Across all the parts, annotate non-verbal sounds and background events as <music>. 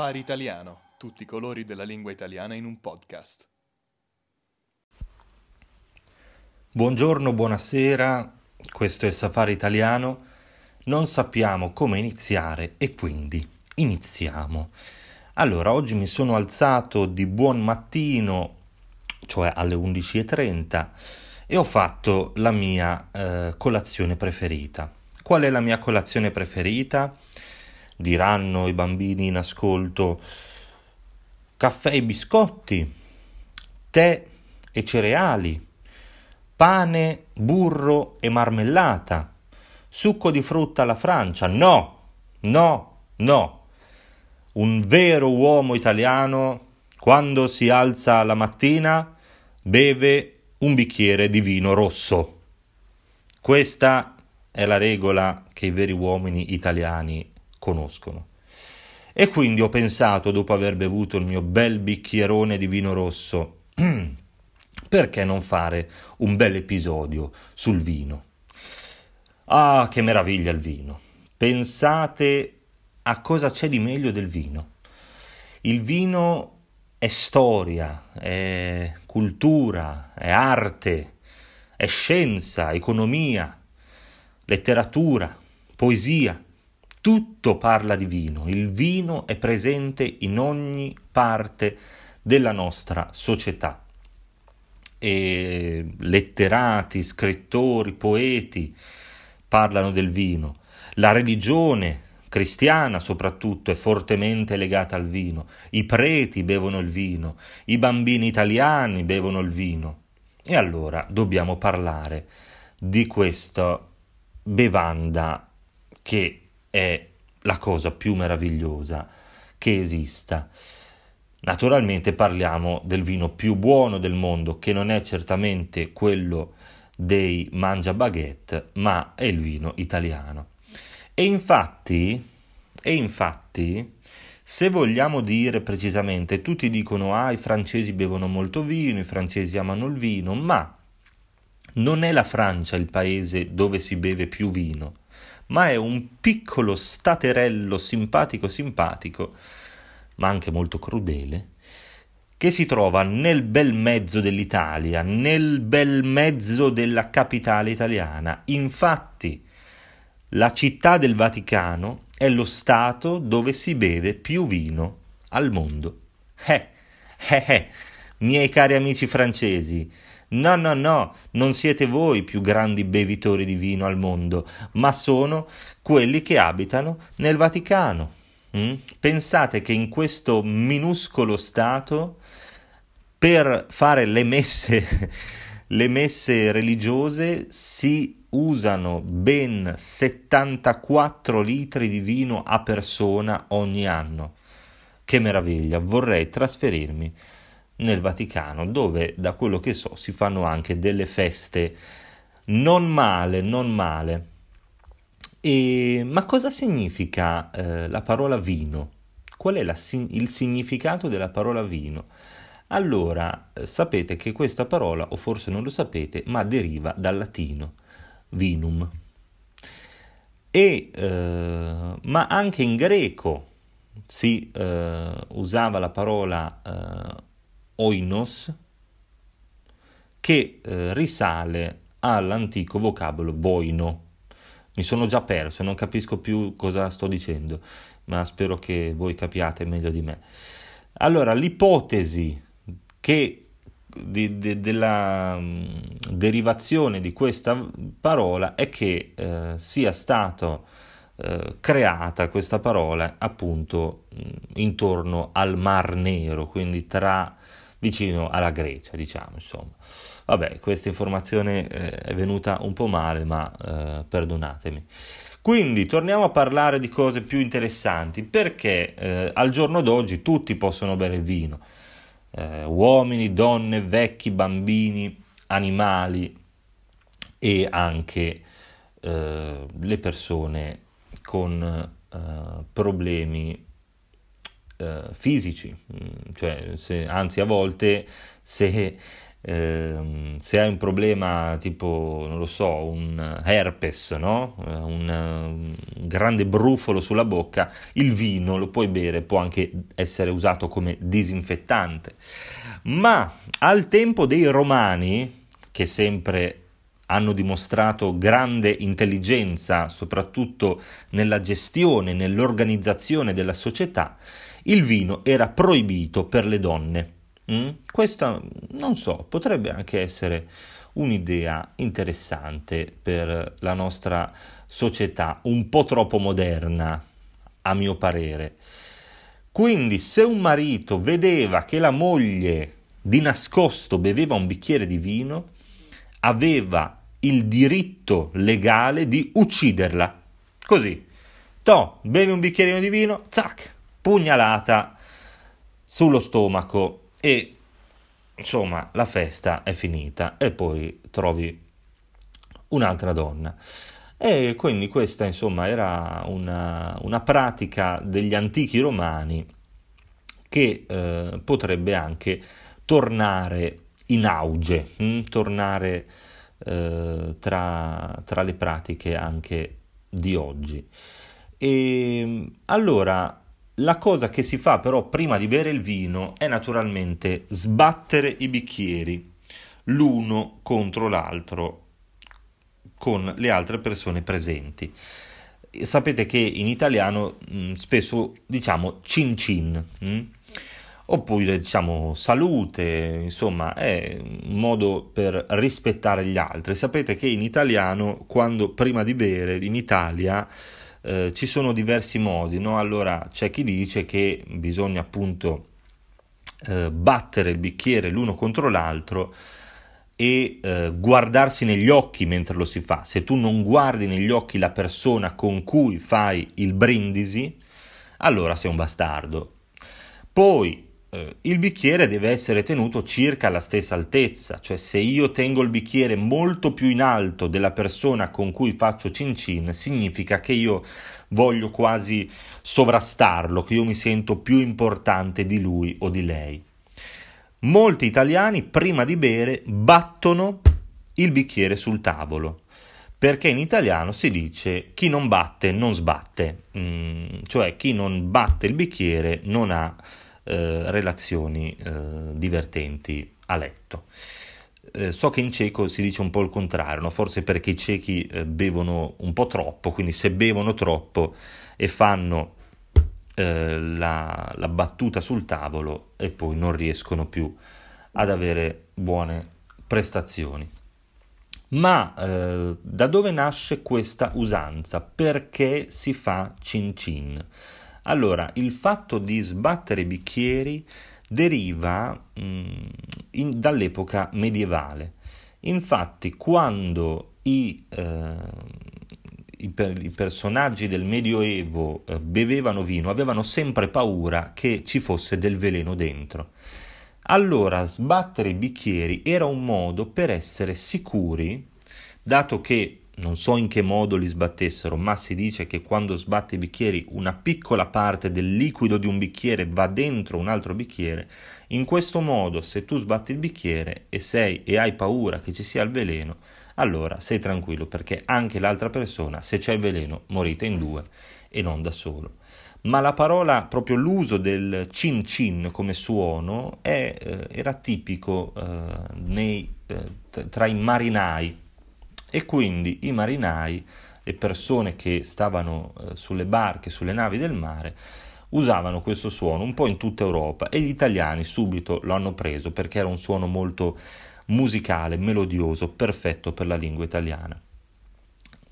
Safari Italiano, tutti i colori della lingua italiana in un podcast. Buongiorno, buonasera, questo è il Safari Italiano. Non sappiamo come iniziare e quindi iniziamo. Allora, oggi mi sono alzato di buon mattino, cioè alle 11.30, e ho fatto la mia eh, colazione preferita. Qual è la mia colazione preferita? Diranno i bambini in ascolto caffè e biscotti, tè e cereali, pane, burro e marmellata, succo di frutta alla Francia. No, no, no. Un vero uomo italiano, quando si alza la mattina, beve un bicchiere di vino rosso. Questa è la regola che i veri uomini italiani conoscono. E quindi ho pensato, dopo aver bevuto il mio bel bicchierone di vino rosso, <clears throat> perché non fare un bel episodio sul vino? Ah, che meraviglia il vino! Pensate a cosa c'è di meglio del vino. Il vino è storia, è cultura, è arte, è scienza, economia, letteratura, poesia. Tutto parla di vino, il vino è presente in ogni parte della nostra società. E letterati, scrittori, poeti parlano del vino. La religione cristiana soprattutto è fortemente legata al vino. I preti bevono il vino, i bambini italiani bevono il vino. E allora dobbiamo parlare di questa bevanda che è la cosa più meravigliosa che esista. Naturalmente parliamo del vino più buono del mondo, che non è certamente quello dei mangia baguette, ma è il vino italiano. E infatti, e infatti, se vogliamo dire precisamente, tutti dicono ah i francesi bevono molto vino, i francesi amano il vino, ma non è la Francia il paese dove si beve più vino ma è un piccolo staterello simpatico simpatico, ma anche molto crudele, che si trova nel bel mezzo dell'Italia, nel bel mezzo della capitale italiana. Infatti, la città del Vaticano è lo stato dove si beve più vino al mondo. Eh, eh, eh, miei cari amici francesi, No, no, no, non siete voi i più grandi bevitori di vino al mondo, ma sono quelli che abitano nel Vaticano. Mm? Pensate che in questo minuscolo Stato, per fare le messe, <laughs> le messe religiose, si usano ben 74 litri di vino a persona ogni anno. Che meraviglia, vorrei trasferirmi nel Vaticano, dove da quello che so si fanno anche delle feste non male, non male. E, ma cosa significa eh, la parola vino? Qual è la, il significato della parola vino? Allora, eh, sapete che questa parola, o forse non lo sapete, ma deriva dal latino vinum. E, eh, ma anche in greco si eh, usava la parola eh, oinos, che eh, risale all'antico vocabolo voino. Mi sono già perso, non capisco più cosa sto dicendo, ma spero che voi capiate meglio di me. Allora, l'ipotesi che di, de, della um, derivazione di questa parola è che eh, sia stata eh, creata questa parola appunto mh, intorno al Mar Nero, quindi tra vicino alla Grecia, diciamo, insomma. Vabbè, questa informazione eh, è venuta un po' male, ma eh, perdonatemi. Quindi torniamo a parlare di cose più interessanti, perché eh, al giorno d'oggi tutti possono bere il vino, eh, uomini, donne, vecchi, bambini, animali e anche eh, le persone con problemi eh, fisici, mm, cioè se, anzi a volte se eh, se hai un problema tipo, non lo so, un herpes, no? un, un, grande brufolo sulla bocca, il vino lo puoi bere, può anche essere usato come disinfettante. Ma al tempo dei romani, che sempre hanno dimostrato grande intelligenza, soprattutto nella gestione, nell'organizzazione della società, il vino era proibito per le donne. Mm? Questa, non so, potrebbe anche essere un'idea interessante per la nostra società, un po' troppo moderna, a mio parere. Quindi, se un marito vedeva che la moglie di nascosto beveva un bicchiere di vino, aveva il diritto legale di ucciderla. Così. To, bevi un bicchierino di vino, zac, pugnalata sullo stomaco e insomma la festa è finita e poi trovi un'altra donna. E quindi questa insomma era una, una pratica degli antichi romani che eh, potrebbe anche tornare in auge, hm? tornare eh, tra, tra le pratiche anche di oggi. E allora la cosa che si fa però prima di bere il vino è naturalmente sbattere i bicchieri l'uno contro l'altro con le altre persone presenti. Sapete che in italiano mh, spesso diciamo cin cin. Mh? oppure diciamo salute, insomma è un modo per rispettare gli altri. Sapete che in italiano quando prima di bere in Italia eh, ci sono diversi modi, no? Allora c'è chi dice che bisogna appunto eh, battere il bicchiere l'uno contro l'altro e eh, guardarsi negli occhi mentre lo si fa. Se tu non guardi negli occhi la persona con cui fai il brindisi, allora sei un bastardo. Poi eh, il bicchiere deve essere tenuto circa alla stessa altezza, cioè se io tengo il bicchiere molto più in alto della persona con cui faccio cin cin, significa che io voglio quasi sovrastarlo, che io mi sento più importante di lui o di lei. Molti italiani prima di bere battono il bicchiere sul tavolo perché in italiano si dice chi non batte non sbatte, mm, cioè chi non batte il bicchiere non ha eh, relazioni eh, divertenti a letto. Eh, so che in cieco si dice un po' il contrario, no? forse perché i ciechi eh, bevono un po' troppo, quindi se bevono troppo e fanno eh, la, la battuta sul tavolo e poi non riescono più ad avere buone prestazioni. Ma eh, da dove nasce questa usanza? Perché si fa cin cin? Allora, il fatto di sbattere bicchieri deriva mh, mm, in, dall'epoca medievale. Infatti, quando i, eh, i, per, i personaggi del Medioevo eh, bevevano vino, avevano sempre paura che ci fosse del veleno dentro. Allora, sbattere i bicchieri era un modo per essere sicuri, dato che non so in che modo li sbattessero, ma si dice che quando sbatte i bicchieri una piccola parte del liquido di un bicchiere va dentro un altro bicchiere. In questo modo, se tu sbatti il bicchiere e, sei, e hai paura che ci sia il veleno, allora sei tranquillo perché anche l'altra persona, se c'è il veleno, morite in due e non da solo. Ma la parola, proprio l'uso del cin cin come suono, è, eh, era tipico eh, nei, eh, tra i marinai e quindi i marinai, le persone che stavano eh, sulle barche, sulle navi del mare, usavano questo suono un po' in tutta Europa e gli italiani subito lo hanno preso perché era un suono molto musicale, melodioso, perfetto per la lingua italiana.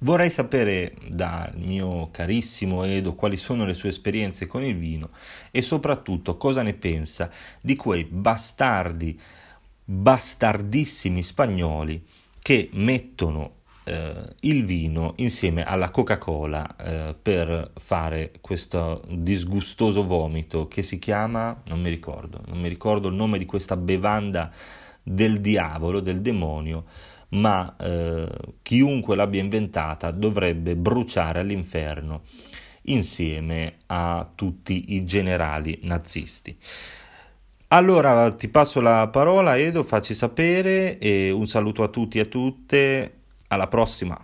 Vorrei sapere dal mio carissimo Edo quali sono le sue esperienze con il vino e soprattutto cosa ne pensa di quei bastardi, bastardissimi spagnoli che mettono eh, il vino insieme alla Coca-Cola eh, per fare questo disgustoso vomito che si chiama, non mi ricordo, non mi ricordo il nome di questa bevanda del diavolo, del demonio, ma eh, chiunque l'abbia inventata dovrebbe bruciare all'inferno insieme a tutti i generali nazisti. Allora ti passo la parola Edo, facci sapere e un saluto a tutti e a tutte, alla prossima.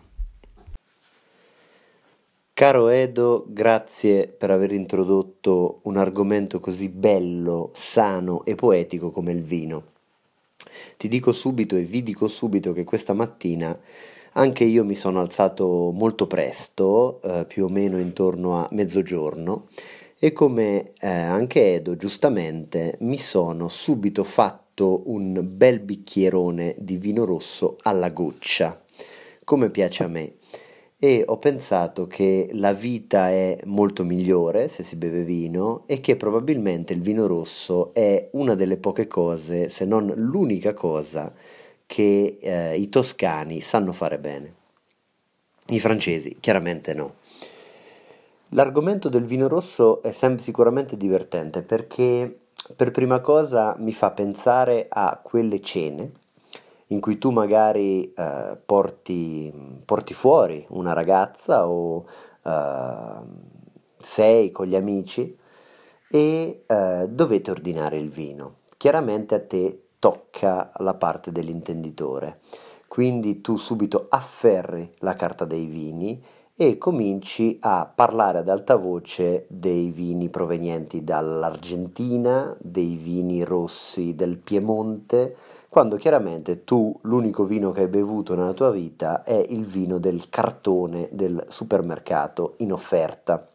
Caro Edo, grazie per aver introdotto un argomento così bello, sano e poetico come il vino. Ti dico subito e vi dico subito che questa mattina anche io mi sono alzato molto presto, eh, più o meno intorno a mezzogiorno, e come eh, anche Edo giustamente mi sono subito fatto un bel bicchierone di vino rosso alla goccia, come piace a me. E ho pensato che la vita è molto migliore se si beve vino e che probabilmente il vino rosso è una delle poche cose, se non l'unica cosa, che eh, i toscani sanno fare bene. I francesi chiaramente no. L'argomento del vino rosso è sempre sicuramente divertente perché per prima cosa mi fa pensare a quelle cene in cui tu magari eh, porti, porti, fuori una ragazza o eh, sei con gli amici e eh, dovete ordinare il vino. Chiaramente a te tocca la parte dell'intenditore. Quindi tu subito afferri la carta dei vini e cominci a parlare ad alta voce dei vini provenienti dall'Argentina, dei vini rossi del Piemonte, quando chiaramente tu l'unico vino che hai bevuto nella tua vita è il vino del cartone del supermercato in offerta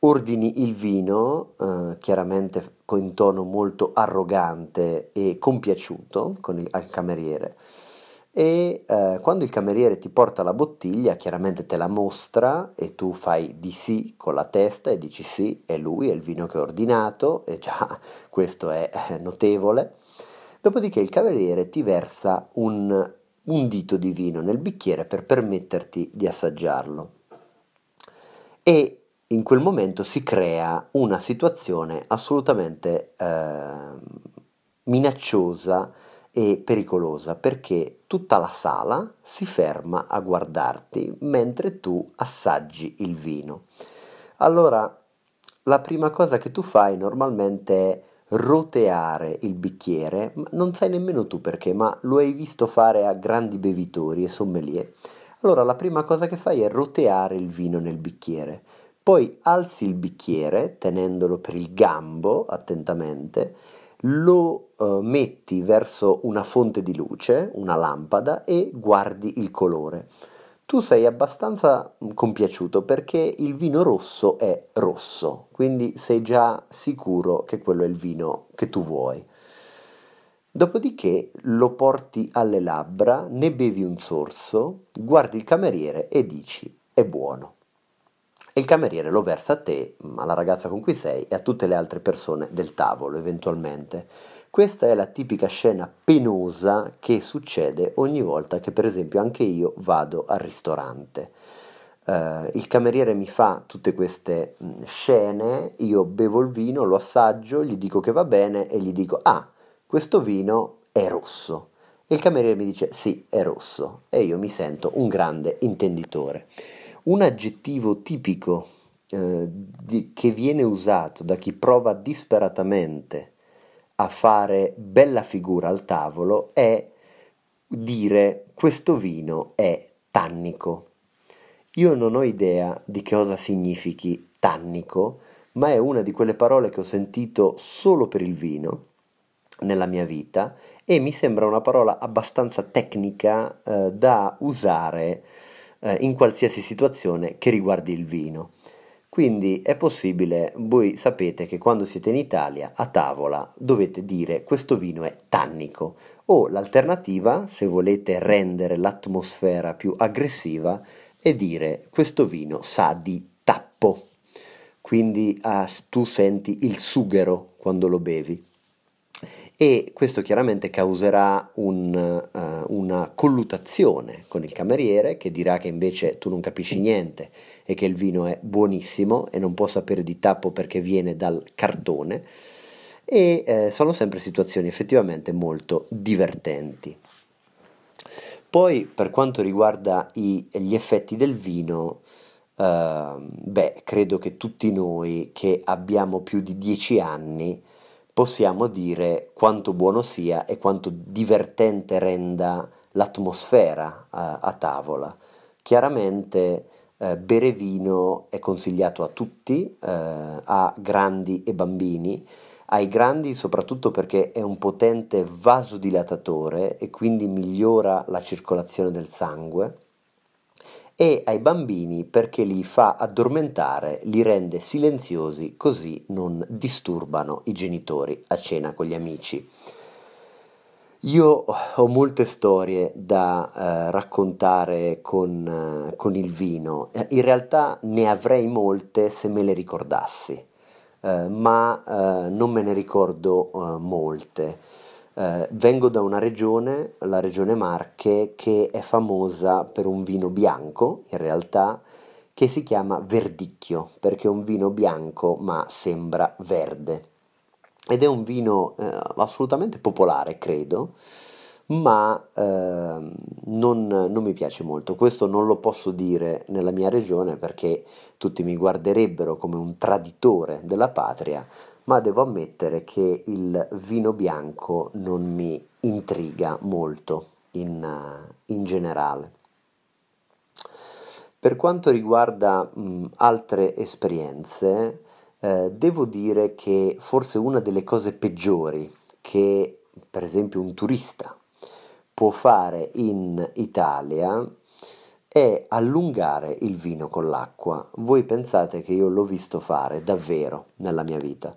ordini il vino, eh, chiaramente con tono molto arrogante e compiaciuto con il, al cameriere. E eh, quando il cameriere ti porta la bottiglia, chiaramente te la mostra e tu fai di sì con la testa e dici sì, è lui, è il vino che ho ordinato, e già <laughs> questo è eh, notevole. Dopodiché il cameriere ti versa un, un dito di vino nel bicchiere per permetterti di assaggiarlo. E in quel momento si crea una situazione assolutamente eh, minacciosa e pericolosa perché tutta la sala si ferma a guardarti mentre tu assaggi il vino. Allora, la prima cosa che tu fai normalmente è roteare il bicchiere, non sai nemmeno tu perché, ma lo hai visto fare a grandi bevitori e sommelier. Allora, la prima cosa che fai è roteare il vino nel bicchiere poi alzi il bicchiere tenendolo per il gambo attentamente, lo eh, metti verso una fonte di luce, una lampada e guardi il colore. Tu sei abbastanza mm, compiaciuto perché il vino rosso è rosso, quindi sei già sicuro che quello è il vino che tu vuoi. Dopodiché lo porti alle labbra, ne bevi un sorso, guardi il cameriere e dici è buono e il cameriere lo versa a te, alla ragazza con cui sei e a tutte le altre persone del tavolo eventualmente. Questa è la tipica scena penosa che succede ogni volta che per esempio anche io vado al ristorante. Uh, il cameriere mi fa tutte queste mh, scene, io bevo il vino, lo assaggio, gli dico che va bene e gli dico ah, questo vino è rosso. E il cameriere mi dice sì, è rosso e io mi sento un grande intenditore. Un aggettivo tipico eh, di, che viene usato da chi prova disperatamente a fare bella figura al tavolo è dire questo vino è tannico. Io non ho idea di cosa significhi tannico, ma è una di quelle parole che ho sentito solo per il vino nella mia vita e mi sembra una parola abbastanza tecnica eh, da usare eh, in qualsiasi situazione che riguardi il vino. Quindi è possibile, voi sapete che quando siete in Italia a tavola dovete dire questo vino è tannico o l'alternativa, se volete rendere l'atmosfera più aggressiva, è dire questo vino sa di tappo. Quindi ah, tu senti il sughero quando lo bevi e questo chiaramente causerà un, uh, una collutazione con il cameriere che dirà che invece tu non capisci niente e che il vino è buonissimo e non può sapere di tappo perché viene dal cartone e eh, sono sempre situazioni effettivamente molto divertenti. Poi per quanto riguarda i, gli effetti del vino, uh, beh, credo che tutti noi che abbiamo più di dieci anni possiamo dire quanto buono sia e quanto divertente renda l'atmosfera a, a tavola. Chiaramente eh, bere vino è consigliato a tutti, eh, a grandi e bambini, ai grandi soprattutto perché è un potente vasodilatatore e quindi migliora la circolazione del sangue e ai bambini perché li fa addormentare, li rende silenziosi così non disturbano i genitori a cena con gli amici. Io ho molte storie da eh, raccontare con, eh, con, il vino, in realtà ne avrei molte se me le ricordassi, eh, ma eh, non me ne ricordo eh, molte. Eh, vengo da una regione, la regione Marche, che è famosa per un vino bianco, in realtà, che si chiama Verdicchio, perché è un vino bianco ma sembra verde ed è un vino eh, assolutamente popolare, credo, ma eh, non, non, mi piace molto. Questo non lo posso dire nella mia regione perché tutti mi guarderebbero come un traditore della patria, ma devo ammettere che il vino bianco non mi intriga molto in, in generale. Per quanto riguarda mh, altre esperienze, eh, devo dire che forse una delle cose peggiori che per esempio un turista può fare in Italia è allungare il vino con l'acqua. Voi pensate che io l'ho visto fare davvero nella mia vita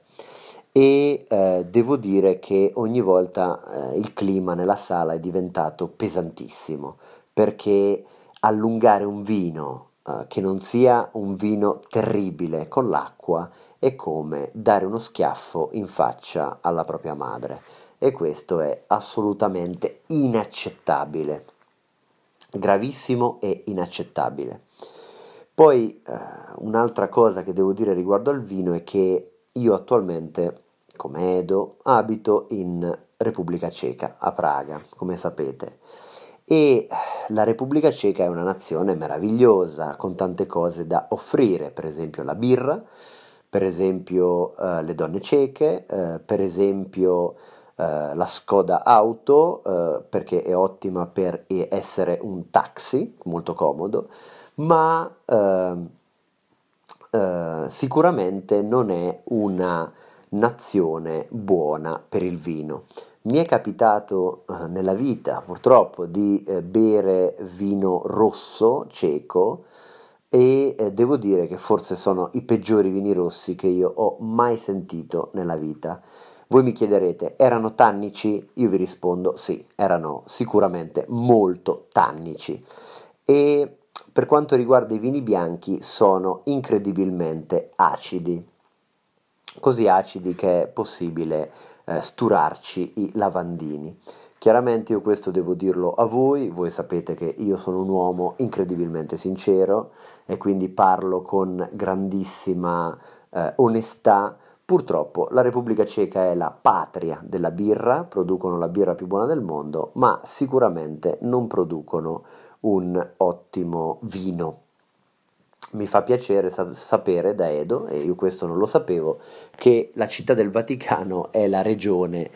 e eh, devo dire che ogni volta eh, il clima nella sala è diventato pesantissimo perché allungare un vino eh, che non sia un vino terribile con l'acqua è come dare uno schiaffo in faccia alla propria madre e questo è assolutamente inaccettabile, gravissimo e inaccettabile. Poi eh, un'altra cosa che devo dire riguardo al vino è che io attualmente, come Edo, abito in Repubblica Ceca, a Praga, come sapete. E la Repubblica Ceca è una nazione meravigliosa, con tante cose da offrire, per esempio la birra, per esempio eh, le donne cieche, eh, per esempio eh, la Skoda Auto, eh, perché è ottima per essere un taxi, molto comodo, ma ehm, eh, sicuramente non è una nazione buona per il vino. Mi è capitato eh, nella vita purtroppo di bere vino rosso cieco, e eh, devo dire che forse sono i peggiori vini rossi che io ho mai sentito nella vita. Voi mi chiederete, erano tannici? Io vi rispondo sì, erano sicuramente molto tannici. E per quanto riguarda i vini bianchi sono incredibilmente acidi, così acidi che è possibile eh, sturarci i lavandini. Chiaramente io questo devo dirlo a voi, voi sapete che io sono un uomo incredibilmente sincero e quindi parlo con grandissima eh, onestà. Purtroppo la Repubblica Ceca è la patria della birra, producono la birra più buona del mondo, ma sicuramente non producono un ottimo vino. Mi fa piacere sa- sapere da Edo, e io questo non lo sapevo, che la città del Vaticano è la regione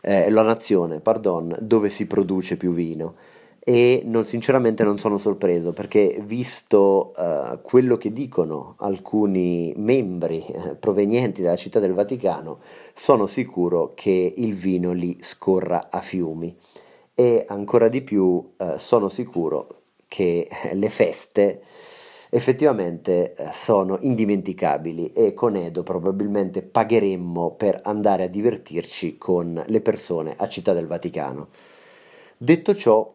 eh, la nazione, pardon, dove si produce più vino. E non, sinceramente non sono sorpreso perché visto uh, quello che dicono alcuni membri eh, provenienti dalla città del Vaticano, sono sicuro che il vino lì scorra a fiumi. E ancora di più uh, sono sicuro che le feste effettivamente eh, sono indimenticabili e con Edo probabilmente pagheremmo per andare a divertirci con le persone a Città del Vaticano. Detto ciò,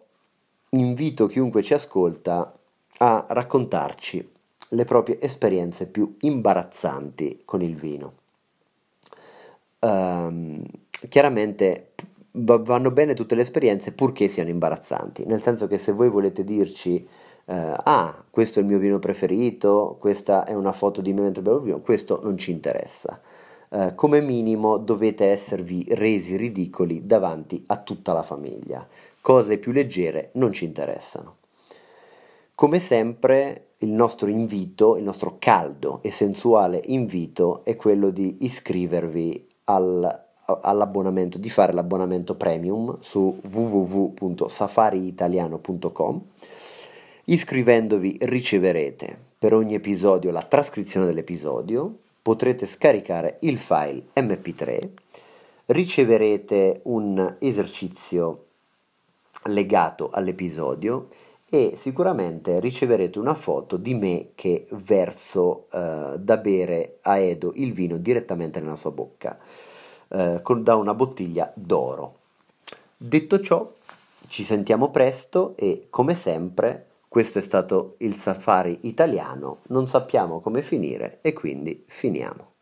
invito chiunque ci ascolta a raccontarci le proprie esperienze più imbarazzanti con il vino. Um, chiaramente vanno bene tutte le esperienze purché siano imbarazzanti, nel senso che se voi volete dirci eh, ah, questo è il mio vino preferito, questa è una foto di me mentre bevo vino, questo non ci interessa. Eh, come minimo dovete esservi resi ridicoli davanti a tutta la famiglia. Cose più leggere non ci interessano. Come sempre, il nostro invito, il nostro caldo e sensuale invito è quello di iscrivervi al, all'abbonamento, di fare l'abbonamento premium su www.safariitaliano.com. Iscrivendovi riceverete per ogni episodio la trascrizione dell'episodio, potrete scaricare il file mp3, riceverete un esercizio legato all'episodio e sicuramente riceverete una foto di me che verso eh, da bere a Edo il vino direttamente nella sua bocca eh, con, da una bottiglia d'oro. Detto ciò, ci sentiamo presto e come sempre questo è stato il safari italiano, non sappiamo come finire e quindi finiamo.